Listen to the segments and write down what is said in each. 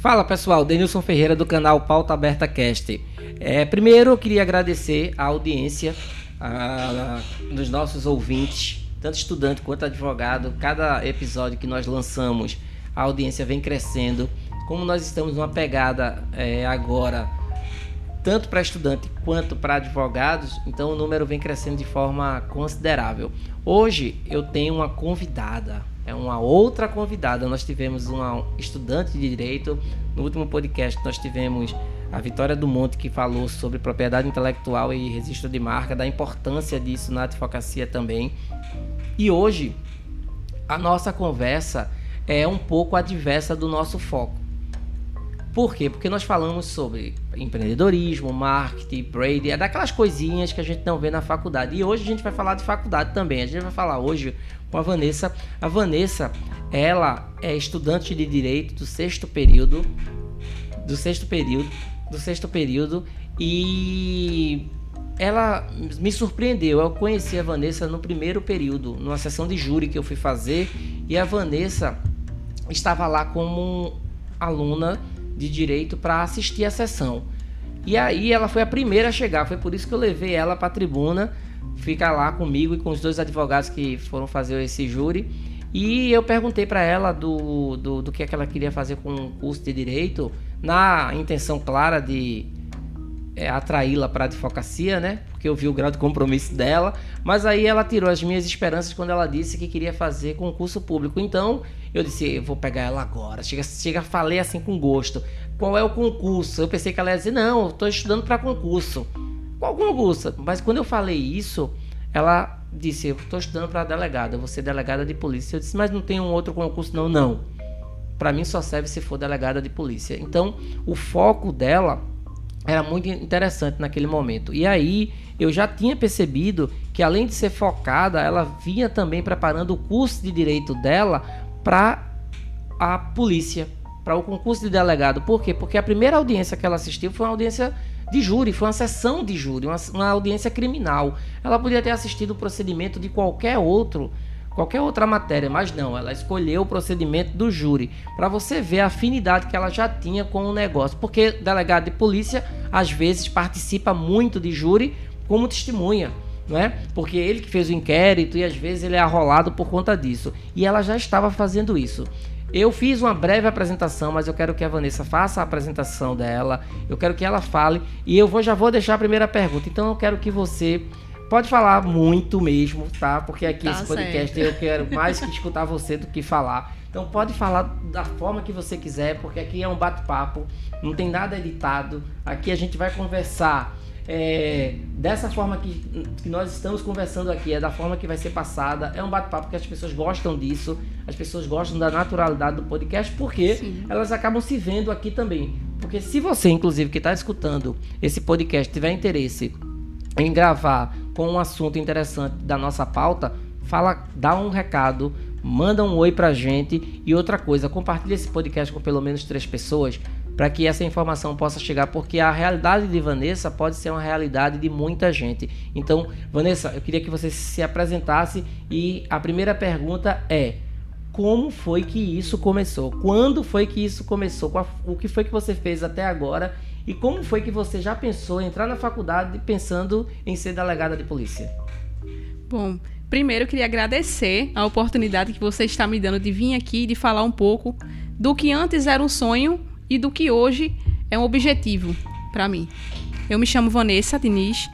Fala pessoal, Denilson Ferreira do canal Pauta Aberta Cast. É, primeiro eu queria agradecer a audiência a, a, dos nossos ouvintes, tanto estudante quanto advogado. Cada episódio que nós lançamos, a audiência vem crescendo. Como nós estamos numa pegada é, agora, tanto para estudante quanto para advogados, então o número vem crescendo de forma considerável. Hoje eu tenho uma convidada, é uma outra convidada. Nós tivemos uma estudante de direito. No último podcast nós tivemos a Vitória do Monte que falou sobre propriedade intelectual e registro de marca, da importância disso na advocacia também. E hoje a nossa conversa é um pouco adversa do nosso foco. Por quê? Porque nós falamos sobre empreendedorismo, marketing, Brady, é daquelas coisinhas que a gente não vê na faculdade. E hoje a gente vai falar de faculdade também. A gente vai falar hoje com a Vanessa. A Vanessa, ela é estudante de direito do sexto período, do sexto período, do sexto período e ela me surpreendeu. Eu conheci a Vanessa no primeiro período, numa sessão de júri que eu fui fazer, e a Vanessa estava lá como aluna de direito para assistir a sessão. E aí ela foi a primeira a chegar, foi por isso que eu levei ela para a tribuna, ficar lá comigo e com os dois advogados que foram fazer esse júri. E eu perguntei para ela do, do, do que, é que ela queria fazer com o curso de direito, na intenção clara de é, atraí-la para a advocacia, né? Porque eu vi o grau de compromisso dela. Mas aí ela tirou as minhas esperanças quando ela disse que queria fazer concurso público. Então eu disse, eu vou pegar ela agora. Chega, chega, falei assim com gosto. Qual é o concurso? Eu pensei que ela ia dizer, não, estou estudando para concurso. Qual concurso? Mas quando eu falei isso, ela disse, eu estou estudando para delegada, vou ser delegada de polícia. Eu disse, mas não tem um outro concurso? Não, não. Para mim só serve se for delegada de polícia. Então, o foco dela era muito interessante naquele momento. E aí eu já tinha percebido que além de ser focada, ela vinha também preparando o curso de direito dela para a polícia, para o concurso de delegado. Por quê? Porque a primeira audiência que ela assistiu foi uma audiência de júri, foi uma sessão de júri, uma, uma audiência criminal. Ela podia ter assistido o procedimento de qualquer outro qualquer outra matéria, mas não, ela escolheu o procedimento do júri para você ver a afinidade que ela já tinha com o negócio, porque delegado de polícia às vezes participa muito de júri como testemunha é? Porque ele que fez o inquérito e às vezes ele é arrolado por conta disso. E ela já estava fazendo isso. Eu fiz uma breve apresentação, mas eu quero que a Vanessa faça a apresentação dela. Eu quero que ela fale e eu vou, já vou deixar a primeira pergunta. Então eu quero que você pode falar muito mesmo, tá? Porque aqui tá esse podcast certo. eu quero mais que escutar você do que falar. Então pode falar da forma que você quiser, porque aqui é um bate-papo, não tem nada editado. Aqui a gente vai conversar é, dessa forma que, que nós estamos conversando aqui, é da forma que vai ser passada. É um bate-papo que as pessoas gostam disso, as pessoas gostam da naturalidade do podcast, porque Sim. elas acabam se vendo aqui também. Porque se você, inclusive, que está escutando esse podcast, tiver interesse em gravar com um assunto interessante da nossa pauta, fala, dá um recado, manda um oi pra gente e outra coisa, compartilha esse podcast com pelo menos três pessoas para que essa informação possa chegar, porque a realidade de Vanessa pode ser uma realidade de muita gente. Então, Vanessa, eu queria que você se apresentasse e a primeira pergunta é: como foi que isso começou? Quando foi que isso começou? O que foi que você fez até agora? E como foi que você já pensou em entrar na faculdade pensando em ser delegada de polícia? Bom, primeiro eu queria agradecer a oportunidade que você está me dando de vir aqui e de falar um pouco do que antes era um sonho e do que hoje é um objetivo para mim. Eu me chamo Vanessa Diniz,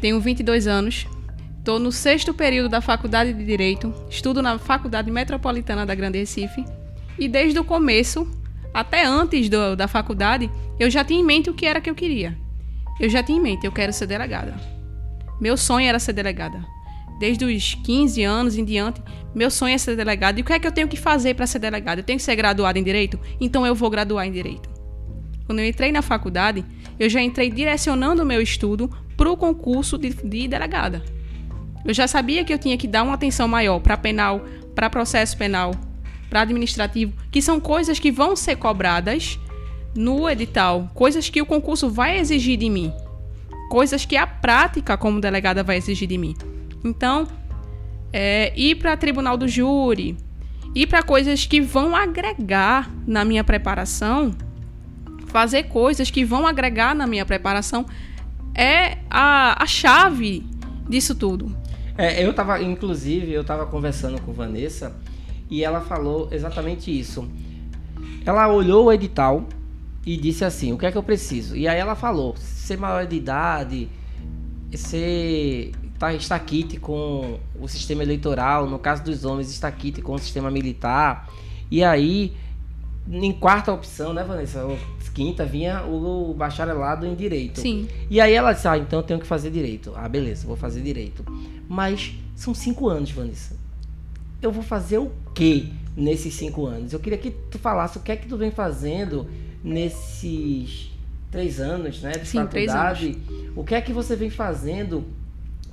tenho 22 anos, estou no sexto período da Faculdade de Direito, estudo na Faculdade Metropolitana da Grande Recife e desde o começo, até antes do, da faculdade, eu já tinha em mente o que era que eu queria. Eu já tinha em mente, eu quero ser delegada. Meu sonho era ser delegada. Desde os 15 anos em diante, meu sonho é ser delegado. E o que é que eu tenho que fazer para ser delegado? Eu tenho que ser graduado em direito? Então eu vou graduar em direito. Quando eu entrei na faculdade, eu já entrei direcionando o meu estudo para o concurso de, de delegada. Eu já sabia que eu tinha que dar uma atenção maior para penal, para processo penal, para administrativo, que são coisas que vão ser cobradas no edital, coisas que o concurso vai exigir de mim, coisas que a prática como delegada vai exigir de mim. Então, é, ir para tribunal do júri, ir para coisas que vão agregar na minha preparação, fazer coisas que vão agregar na minha preparação é a, a chave disso tudo. É, eu tava, inclusive, eu tava conversando com Vanessa e ela falou exatamente isso. Ela olhou o edital e disse assim: O que é que eu preciso? E aí ela falou: ser maior de idade, ser tá, estar quite com o sistema eleitoral, no caso dos homens, estar quite com o sistema militar. E aí, em quarta opção, né, Vanessa? Quinta vinha o bacharelado em direito. Sim. E aí ela disse: Ah, então eu tenho que fazer direito. Ah, beleza, vou fazer direito. Mas são cinco anos, Vanessa. Eu vou fazer o quê nesses cinco anos? Eu queria que tu falasse o que é que tu vem fazendo nesses três anos, né, de Sim, faculdade. O que é que você vem fazendo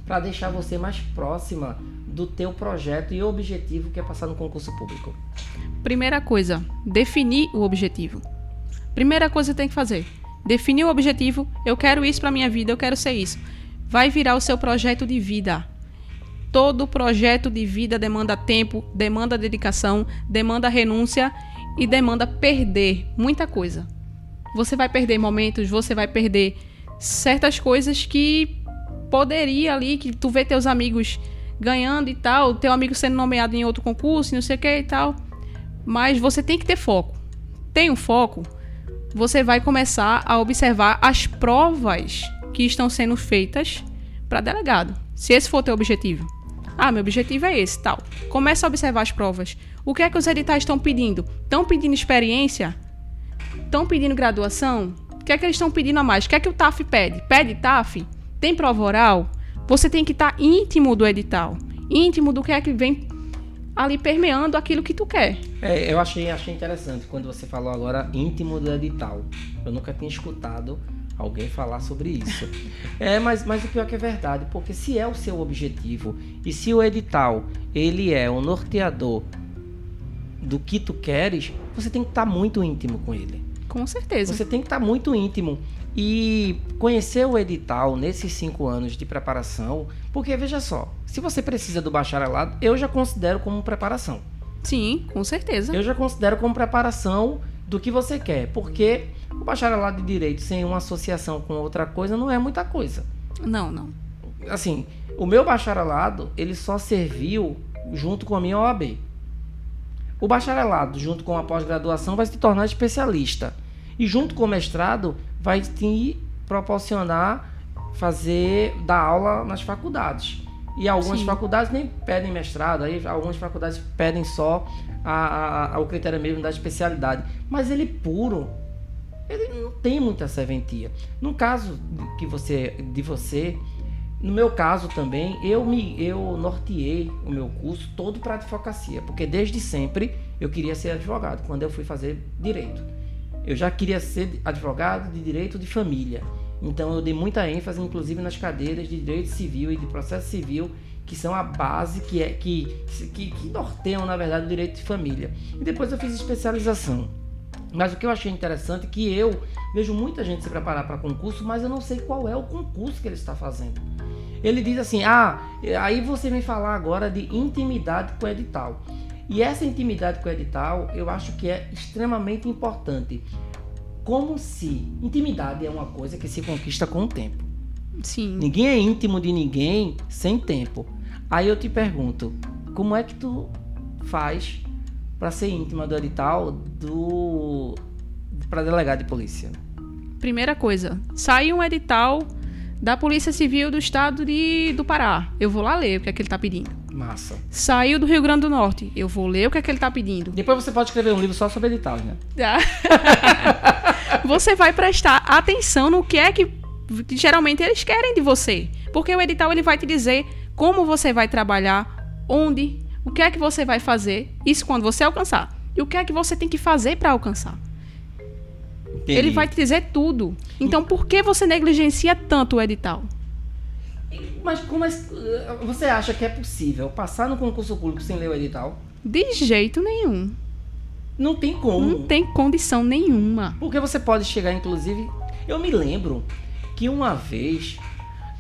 para deixar você mais próxima do teu projeto e objetivo que é passar no concurso público? Primeira coisa, definir o objetivo. Primeira coisa que tem que fazer, definir o objetivo. Eu quero isso para minha vida, eu quero ser isso. Vai virar o seu projeto de vida. Todo projeto de vida demanda tempo, demanda dedicação, demanda renúncia e demanda perder muita coisa. Você vai perder momentos, você vai perder certas coisas que poderia ali, que tu vê teus amigos ganhando e tal, teu amigo sendo nomeado em outro concurso, não sei o que e tal. Mas você tem que ter foco. Tem um foco, você vai começar a observar as provas que estão sendo feitas para delegado. Se esse for teu objetivo. Ah, meu objetivo é esse, tal. Começa a observar as provas. O que é que os editais estão pedindo? Estão pedindo experiência? Estão pedindo graduação? O que é que eles estão pedindo a mais? O que é que o TAF pede? Pede TAF? Tem prova oral? Você tem que estar tá íntimo do edital. Íntimo do que é que vem ali permeando aquilo que tu quer. É, eu achei, achei interessante quando você falou agora íntimo do edital. Eu nunca tinha escutado alguém falar sobre isso. é, mas, mas o pior é que é verdade, porque se é o seu objetivo e se o edital ele é o norteador do que tu queres, você tem que estar tá muito íntimo com ele. Com certeza. Você tem que estar tá muito íntimo. E conhecer o edital nesses cinco anos de preparação, porque veja só, se você precisa do bacharelado, eu já considero como preparação. Sim, com certeza. Eu já considero como preparação do que você quer, porque o bacharelado de direito sem uma associação com outra coisa não é muita coisa. Não, não. Assim, o meu bacharelado, ele só serviu junto com a minha OAB. O bacharelado, junto com a pós-graduação, vai se tornar especialista. E junto com o mestrado, vai te proporcionar fazer dar aula nas faculdades. E algumas Sim. faculdades nem pedem mestrado, aí algumas faculdades pedem só a, a, o critério mesmo da especialidade. Mas ele puro, ele não tem muita serventia. No caso que você, de você, no meu caso também, eu me eu norteei o meu curso todo para advocacia, porque desde sempre eu queria ser advogado quando eu fui fazer direito. Eu já queria ser advogado de direito de família. Então eu dei muita ênfase, inclusive nas cadeiras de direito civil e de processo civil, que são a base que é que, que, que norteiam, na verdade, o direito de família. E depois eu fiz especialização. Mas o que eu achei interessante é que eu vejo muita gente se preparar para concurso, mas eu não sei qual é o concurso que ele está fazendo. Ele diz assim: ah, aí você vem falar agora de intimidade com o edital. E essa intimidade com o edital eu acho que é extremamente importante como se intimidade é uma coisa que se conquista com o tempo. Sim. Ninguém é íntimo de ninguém sem tempo. Aí eu te pergunto, como é que tu faz para ser íntima do edital do para delegado de polícia? Primeira coisa, sai um edital da Polícia Civil do Estado de, do Pará. Eu vou lá ler o que é que ele está pedindo. Massa. Saiu do Rio Grande do Norte. Eu vou ler o que é que ele está pedindo. Depois você pode escrever um livro só sobre edital, né? você vai prestar atenção no que é que geralmente eles querem de você. Porque o edital ele vai te dizer como você vai trabalhar, onde, o que é que você vai fazer, isso quando você alcançar. E o que é que você tem que fazer para alcançar. Entendi. Ele vai te dizer tudo. Então, por que você negligencia tanto o edital? Mas como é, você acha que é possível passar no concurso público sem ler o edital? De jeito nenhum. Não tem como. Não tem condição nenhuma. Porque você pode chegar, inclusive. Eu me lembro que uma vez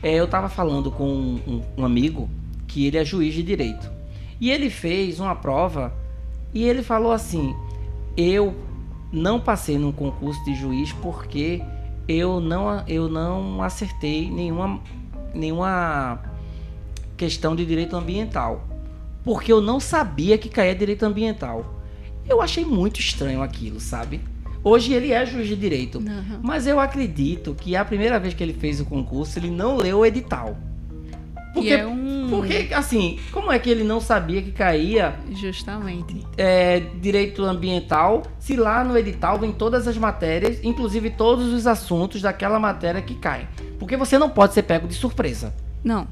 é, eu estava falando com um, um, amigo que ele é juiz de direito. E ele fez uma prova e ele falou assim: Eu não passei num concurso de juiz porque eu não, eu não acertei nenhuma, nenhuma questão de direito ambiental. Porque eu não sabia que caía direito ambiental. Eu achei muito estranho aquilo, sabe? Hoje ele é juiz de direito. Uhum. Mas eu acredito que a primeira vez que ele fez o concurso, ele não leu o edital. Porque, é um... porque assim, como é que ele não sabia que caía Justamente. é, direito ambiental se lá no edital vem todas as matérias, inclusive todos os assuntos daquela matéria que caem? Porque você não pode ser pego de surpresa. Não.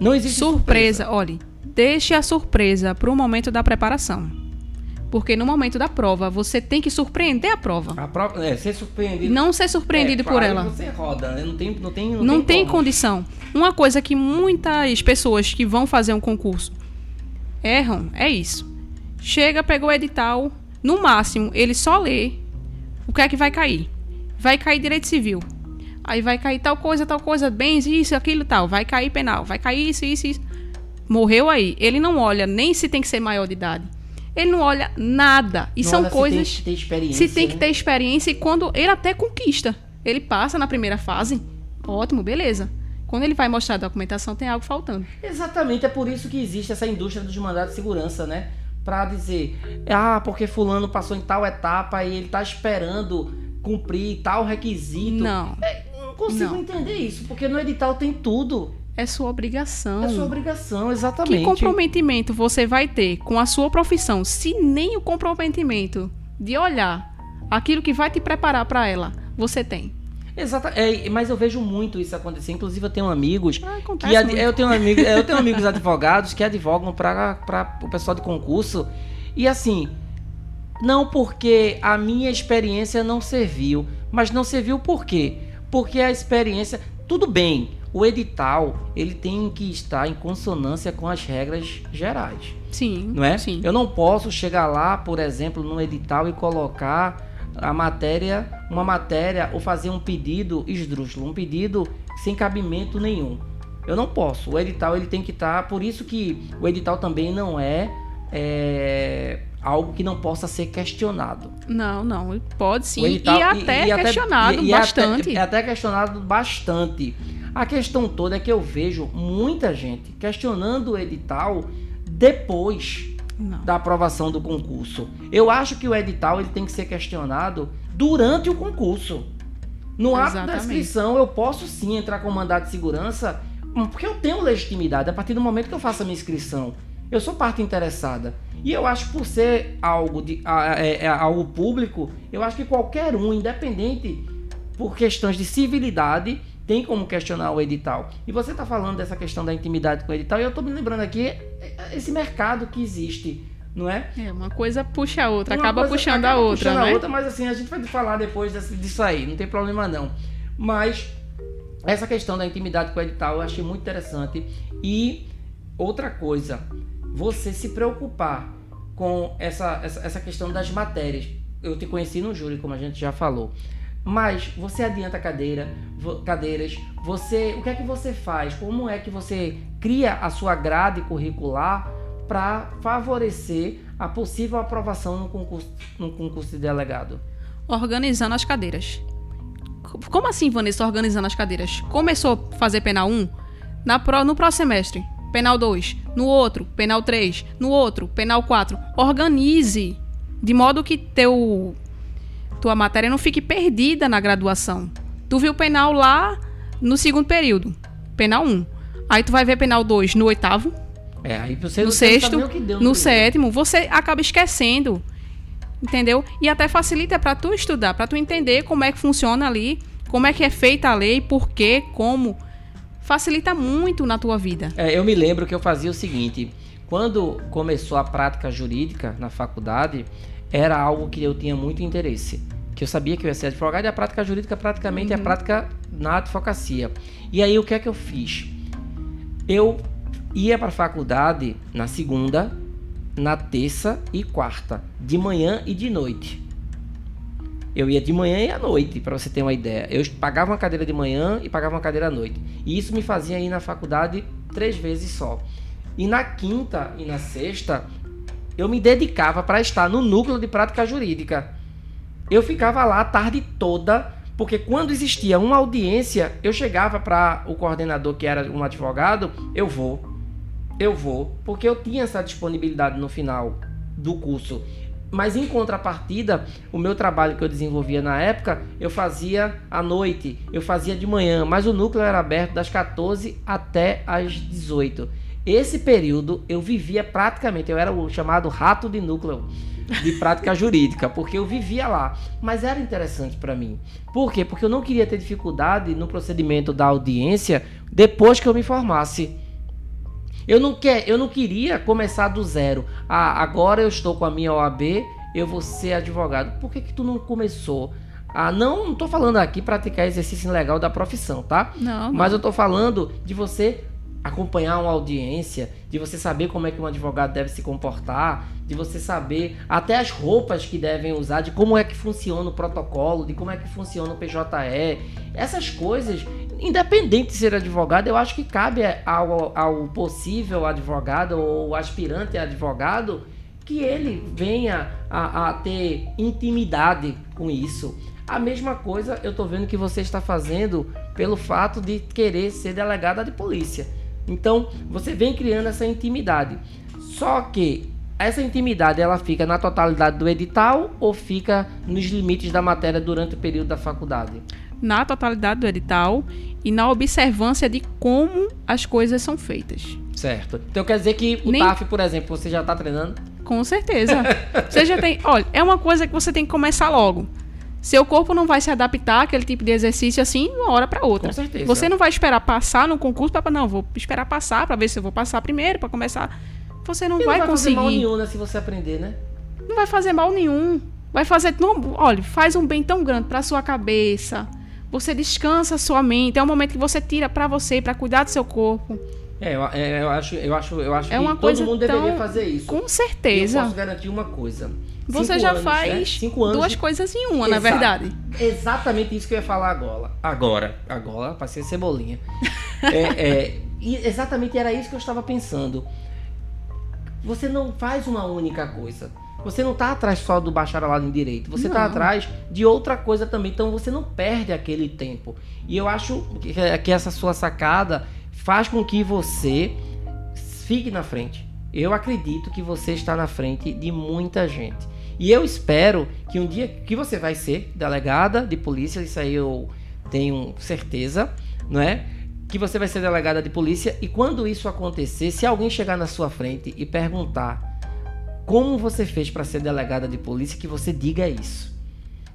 Não existe surpresa. Olhe, deixe a surpresa para o momento da preparação. Porque no momento da prova, você tem que surpreender a prova. A prova é, ser surpreendido. Não ser surpreendido é, por ela. Você roda, né? não tem, não tem, não, Não tem como. condição. Uma coisa que muitas pessoas que vão fazer um concurso erram é isso. Chega, pegou o edital, no máximo, ele só lê o que é que vai cair. Vai cair direito civil. Aí vai cair tal coisa, tal coisa, bens, isso, aquilo, tal. Vai cair penal, vai cair isso, isso, isso. Morreu aí. Ele não olha nem se tem que ser maior de idade. Ele não olha nada. E Não são olha se coisas. tem que ter experiência, Se tem que né? ter experiência e quando ele até conquista. Ele passa na primeira fase, ótimo, beleza. Quando ele vai mostrar a documentação, tem algo faltando. Exatamente, é por isso que existe essa indústria dos mandados de segurança, né? Pra dizer, ah, porque fulano passou em tal etapa e ele tá esperando cumprir tal requisito. Não. É, não consigo Não. entender isso, porque no edital tem tudo. É sua obrigação. É sua obrigação, Que exatamente. comprometimento você vai ter com a sua profissão se nem o comprometimento de olhar aquilo que vai te preparar para ela você tem? Exata, é, mas eu vejo muito isso acontecer. Inclusive, eu tenho amigos Ah, que ad- eu tenho amigos, eu tenho amigos advogados que advogam para o pessoal de concurso e assim, não porque a minha experiência não serviu, mas não serviu por quê? Porque a experiência, tudo bem, o edital, ele tem que estar em consonância com as regras gerais Sim, não é? Sim. Eu não posso chegar lá, por exemplo, no edital e colocar a matéria, uma matéria ou fazer um pedido esdrúxulo, um pedido sem cabimento nenhum. Eu não posso. O edital ele tem que estar, por isso que o edital também não é, é, algo que não possa ser questionado. Não, não, pode sim. Edital- e até questionado e- e até- bastante. é até questionado bastante. A questão toda é que eu vejo muita gente questionando o edital depois Não. da aprovação do concurso. Eu acho que o edital ele tem que ser questionado durante o concurso. No ato da Exatamente. inscrição, eu posso sim entrar com mandado de segurança, porque eu tenho legitimidade a partir do momento que eu faço a minha inscrição. Eu sou parte interessada. E eu acho que por ser algo, de, é- é algo público, eu acho que qualquer um, independente por questões de civilidade, tem como questionar o edital. E você está falando dessa questão da intimidade com o edital, e eu estou me lembrando aqui é, é, esse mercado que existe, não é? É, uma coisa puxa a outra, Uma acaba coisa puxando acaba a outra, puxando né? a outra, mas assim, a gente vai falar depois desse- disso aí, não tem problema não. Mas essa questão da intimidade com o edital eu achei muito interessante. E outra coisa, você se preocupar com essa, essa, essa questão das matérias. Eu te conheci no júri, como a gente já falou. Mas você adianta cadeira, cadeiras, você, o que é que você faz? Como é que você cria a sua grade curricular para favorecer a possível aprovação no concurso, no concurso de delegado? Organizando as cadeiras. Como assim, Vanessa, organizando as cadeiras? Começou a fazer penal 1? Na pro, no próximo semestre, penal 2. No outro, penal 3. No outro, penal 4. Organize. De modo que teu, tua matéria não fique perdida na graduação. Tu viu penal lá no segundo período. Penal 1. Aí tu vai ver penal 2 no oitavo, É, aí você no sexto, sabe nem o que deu no primeiro. sétimo, você acaba esquecendo. Entendeu? E até facilita para tu estudar, para tu entender como é que funciona ali, como é que é feita a lei, por quê, como. Facilita muito na tua vida. É, eu me lembro que eu fazia o seguinte: quando começou a prática jurídica na faculdade, era algo que eu tinha muito interesse. Que eu sabia que eu ia ser advogado e a prática jurídica praticamente é a prática na advocacia. E aí o que é que eu fiz? Eu ia para a faculdade na segunda, na terça e quarta, de manhã e de noite. Eu ia de manhã e à noite, para você ter uma ideia. Eu pagava uma cadeira de manhã e pagava uma cadeira à noite. E isso me fazia ir na faculdade três vezes só. E na quinta e na sexta, eu me dedicava para estar no núcleo de prática jurídica. eu ficava lá a tarde toda, porque quando existia uma audiência, eu chegava para o coordenador, que era um advogado, eu vou, eu vou, porque eu tinha essa disponibilidade no final do curso. Mas em contrapartida, o meu trabalho que eu desenvolvia na época, eu fazia à noite, eu fazia de manhã, mas o núcleo era aberto das 14 até as 18. Esse período eu vivia praticamente, eu era o chamado rato de núcleo de prática jurídica, porque eu vivia lá. Mas era interessante para mim. Por quê? Porque eu não queria ter dificuldade no procedimento da audiência depois que eu me formasse. Eu não, quer, eu não queria começar do zero. Ah, agora eu estou com a minha OAB, eu vou ser advogado. Por que, que tu não começou? Ah, não, não tô falando aqui praticar exercício legal da profissão, tá? Não, não. Mas eu tô falando de você acompanhar uma audiência, de você saber como é que um advogado deve se comportar, de você saber até as roupas que devem usar, de como é que funciona o protocolo, de como é que funciona o PJE. Essas coisas, independente de ser advogado, eu acho que cabe ao, ao possível advogado ou aspirante a advogado que ele venha a, a ter intimidade com isso. A mesma coisa eu estou vendo que você está fazendo pelo fato de querer ser delegada de polícia. Então, você vem criando essa intimidade. Só que essa intimidade ela fica na totalidade do edital ou fica nos limites da matéria durante o período da faculdade? Na totalidade do edital e na observância de como as coisas são feitas. Certo. Então quer dizer que o Nem... TAF, por exemplo, você já está treinando? Com certeza. você já tem. Olha, é uma coisa que você tem que começar logo. Seu corpo não vai se adaptar àquele tipo de exercício assim de uma hora para outra. Com certeza. Você não vai esperar passar no concurso para não, vou esperar passar para ver se eu vou passar primeiro para começar. Você não, e vai, não vai conseguir. Não vai fazer mal nenhum né, se você aprender, né? Não vai fazer mal nenhum. Vai fazer, não, olha, faz um bem tão grande para sua cabeça. Você descansa sua mente. É um momento que você tira para você, para cuidar do seu corpo. É, eu, é, eu acho, eu acho, eu acho é que todo mundo tão... deveria fazer isso. Com certeza. E eu posso garantir uma coisa. Você já anos, faz né? duas de... coisas em uma, Exato. na verdade. Exatamente isso que eu ia falar agora. Agora. Agora, passei cebolinha. é, é, exatamente era isso que eu estava pensando. Você não faz uma única coisa. Você não está atrás só do bacharelado em direito. Você está atrás de outra coisa também. Então você não perde aquele tempo. E eu acho que essa sua sacada faz com que você fique na frente. Eu acredito que você está na frente de muita gente. E eu espero que um dia que você vai ser delegada de polícia, isso aí eu tenho certeza, não é? Que você vai ser delegada de polícia e quando isso acontecer, se alguém chegar na sua frente e perguntar como você fez para ser delegada de polícia, que você diga isso.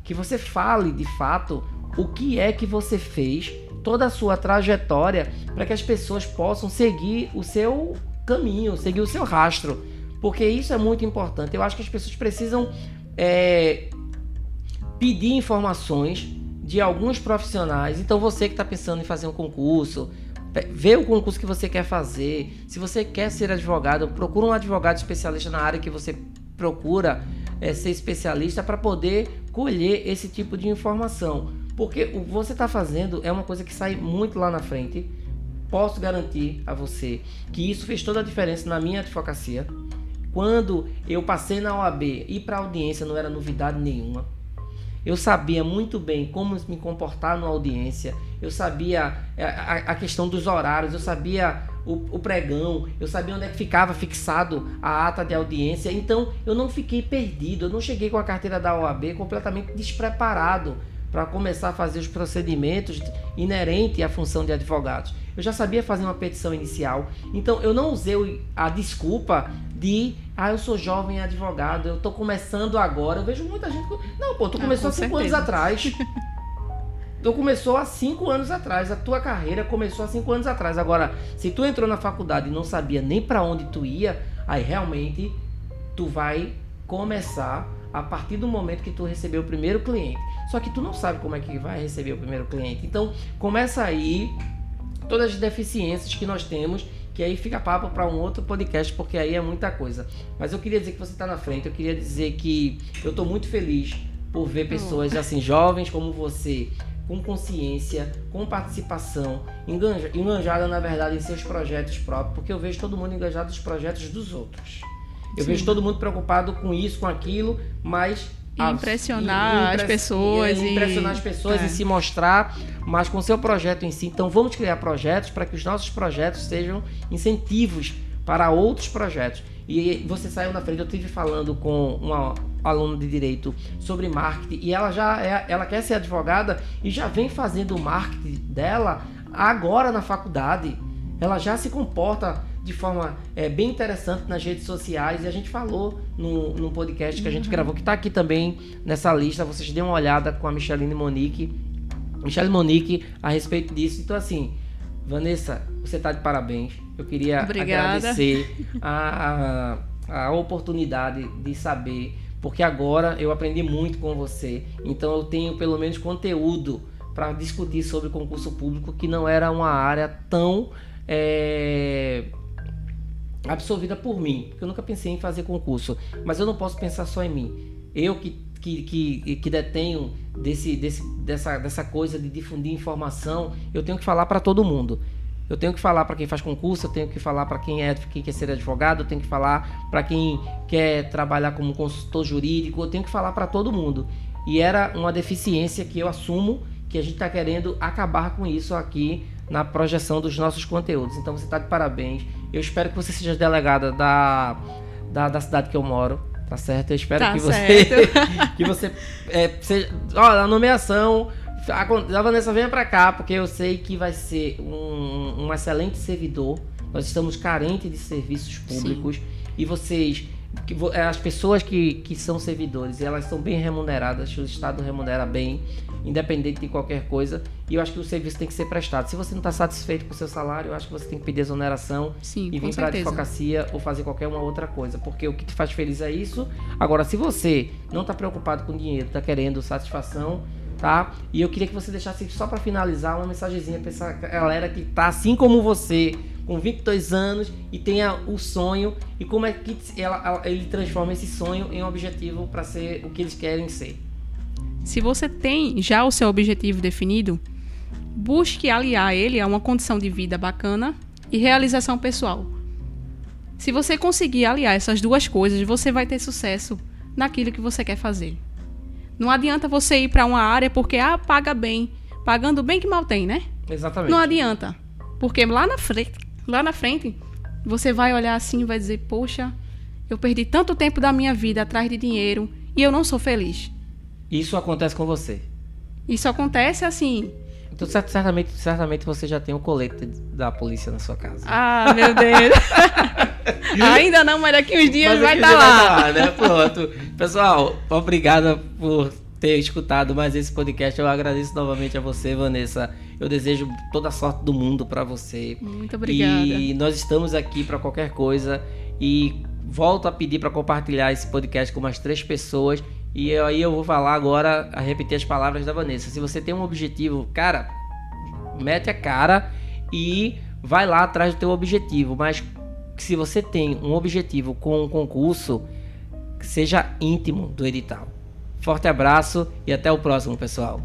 Que você fale de fato o que é que você fez, toda a sua trajetória, para que as pessoas possam seguir o seu caminho, seguir o seu rastro porque isso é muito importante. Eu acho que as pessoas precisam é, pedir informações de alguns profissionais. Então, você que está pensando em fazer um concurso, vê o concurso que você quer fazer. Se você quer ser advogado, procura um advogado especialista na área que você procura é, ser especialista para poder colher esse tipo de informação. Porque o que você está fazendo é uma coisa que sai muito lá na frente. Posso garantir a você que isso fez toda a diferença na minha advocacia. Quando eu passei na OAB e para audiência não era novidade nenhuma. Eu sabia muito bem como me comportar na audiência. Eu sabia é, a, a questão dos horários, eu sabia o, o, pregão, eu sabia onde é que ficava fixado a ata de audiência. Então eu não fiquei perdido, eu não cheguei com a carteira da OAB completamente despreparado para começar a fazer os procedimentos inerentes à função de advogados. Eu já sabia fazer uma petição inicial, então eu não usei a desculpa de ah, eu sou jovem advogado, eu tô começando agora. Eu vejo muita gente. Não, pô, tu ah, começou há cinco certeza. anos atrás. tu começou há cinco anos atrás. A tua carreira começou há cinco anos atrás. Agora, se tu entrou na faculdade e não sabia nem para onde tu ia, aí realmente tu vai começar a partir do momento que tu recebeu o primeiro cliente. Só que tu não sabe como é que vai receber o primeiro cliente. Então, começa aí todas as deficiências que nós temos que aí fica papo para um outro podcast, porque aí é muita coisa. Mas eu queria dizer que você está na frente, eu queria dizer que eu estou muito feliz por ver pessoas assim jovens como você, com consciência, com participação, enganjada na verdade em seus projetos próprios, porque eu vejo todo mundo engajado nos projetos dos outros. Eu Sim. vejo todo mundo preocupado com isso, com aquilo, mas e impressionar as pessoas. E, impressionar as pessoas é. e se mostrar, mas com o seu projeto em si. Então vamos criar projetos para que os nossos projetos sejam incentivos para outros projetos. E você saiu na frente, eu estive falando com uma aluna de direito sobre marketing e ela já é, ela quer ser advogada e já vem fazendo o marketing dela agora na faculdade. Ela já se comporta de forma é, bem interessante nas redes sociais e a gente falou no, no podcast que a gente uhum. gravou, que está aqui também nessa lista. Vocês dêem uma olhada com a Micheline Monique, Michelle Monique a respeito disso. Então, assim, Vanessa, você está de parabéns. Eu queria Obrigada. agradecer a, a, a oportunidade de saber, porque agora eu aprendi muito com você. Então, eu tenho pelo menos conteúdo para discutir sobre concurso público, que não era uma área tão. É, absorvida por mim, porque eu nunca pensei em fazer concurso, mas eu não posso pensar só em mim. Eu que que, que, que detenho desse, desse, dessa, dessa coisa de difundir informação, eu tenho que falar para todo mundo. Eu tenho que falar para quem faz concurso, eu tenho que falar para quem é quem quer ser advogado, eu tenho que falar para quem quer trabalhar como consultor jurídico, eu tenho que falar para todo mundo. E era uma deficiência que eu assumo que a gente está querendo acabar com isso aqui na projeção dos nossos conteúdos. Então você está de parabéns. Eu espero que você seja delegada da, da, da cidade que eu moro. Tá certo? Eu espero tá que, você, que você. É, seja, ó, a nomeação. A, a Vanessa venha para cá, porque eu sei que vai ser um, um excelente servidor. Nós estamos carentes de serviços públicos. Sim. E vocês que é, as pessoas que, que são servidores, elas são bem remuneradas, o Estado remunera bem, independente de qualquer coisa, e eu acho que o serviço tem que ser prestado. Se você não está satisfeito com o seu salário, eu acho que você tem que pedir exoneração Sim, e vir para a advocacia ou fazer qualquer uma outra coisa, porque o que te faz feliz é isso. Agora, se você não está preocupado com dinheiro, está querendo satisfação, tá? E eu queria que você deixasse só para finalizar uma mensagenzinha para essa galera que tá assim como você, com 22 anos e tenha o sonho e como é que ela, ela, ele transforma esse sonho em um objetivo para ser o que eles querem ser. Se você tem já o seu objetivo definido, busque aliar ele a uma condição de vida bacana e realização pessoal. Se você conseguir aliar essas duas coisas, você vai ter sucesso naquilo que você quer fazer. Não adianta você ir para uma área porque ah, paga bem, pagando bem que mal tem, né? Exatamente. Não adianta, porque lá na frente lá na frente, você vai olhar assim e vai dizer: Poxa, eu perdi tanto tempo da minha vida atrás de dinheiro e eu não sou feliz. Isso acontece com você? Isso acontece assim. Então, certamente, certamente você já tem o colete da polícia na sua casa. Ah, meu Deus. Ainda não, mas daqui uns dias mas vai estar tá lá. Tá lá né? Pronto. Pessoal, obrigada por ter escutado mais esse podcast. Eu agradeço novamente a você, Vanessa. Eu desejo toda a sorte do mundo para você. Muito obrigada. E nós estamos aqui para qualquer coisa. E volto a pedir para compartilhar esse podcast com mais três pessoas. E aí eu vou falar agora, a repetir as palavras da Vanessa. Se você tem um objetivo, cara, mete a cara e vai lá atrás do teu objetivo. Mas se você tem um objetivo com um concurso, seja íntimo do edital. Forte abraço e até o próximo, pessoal.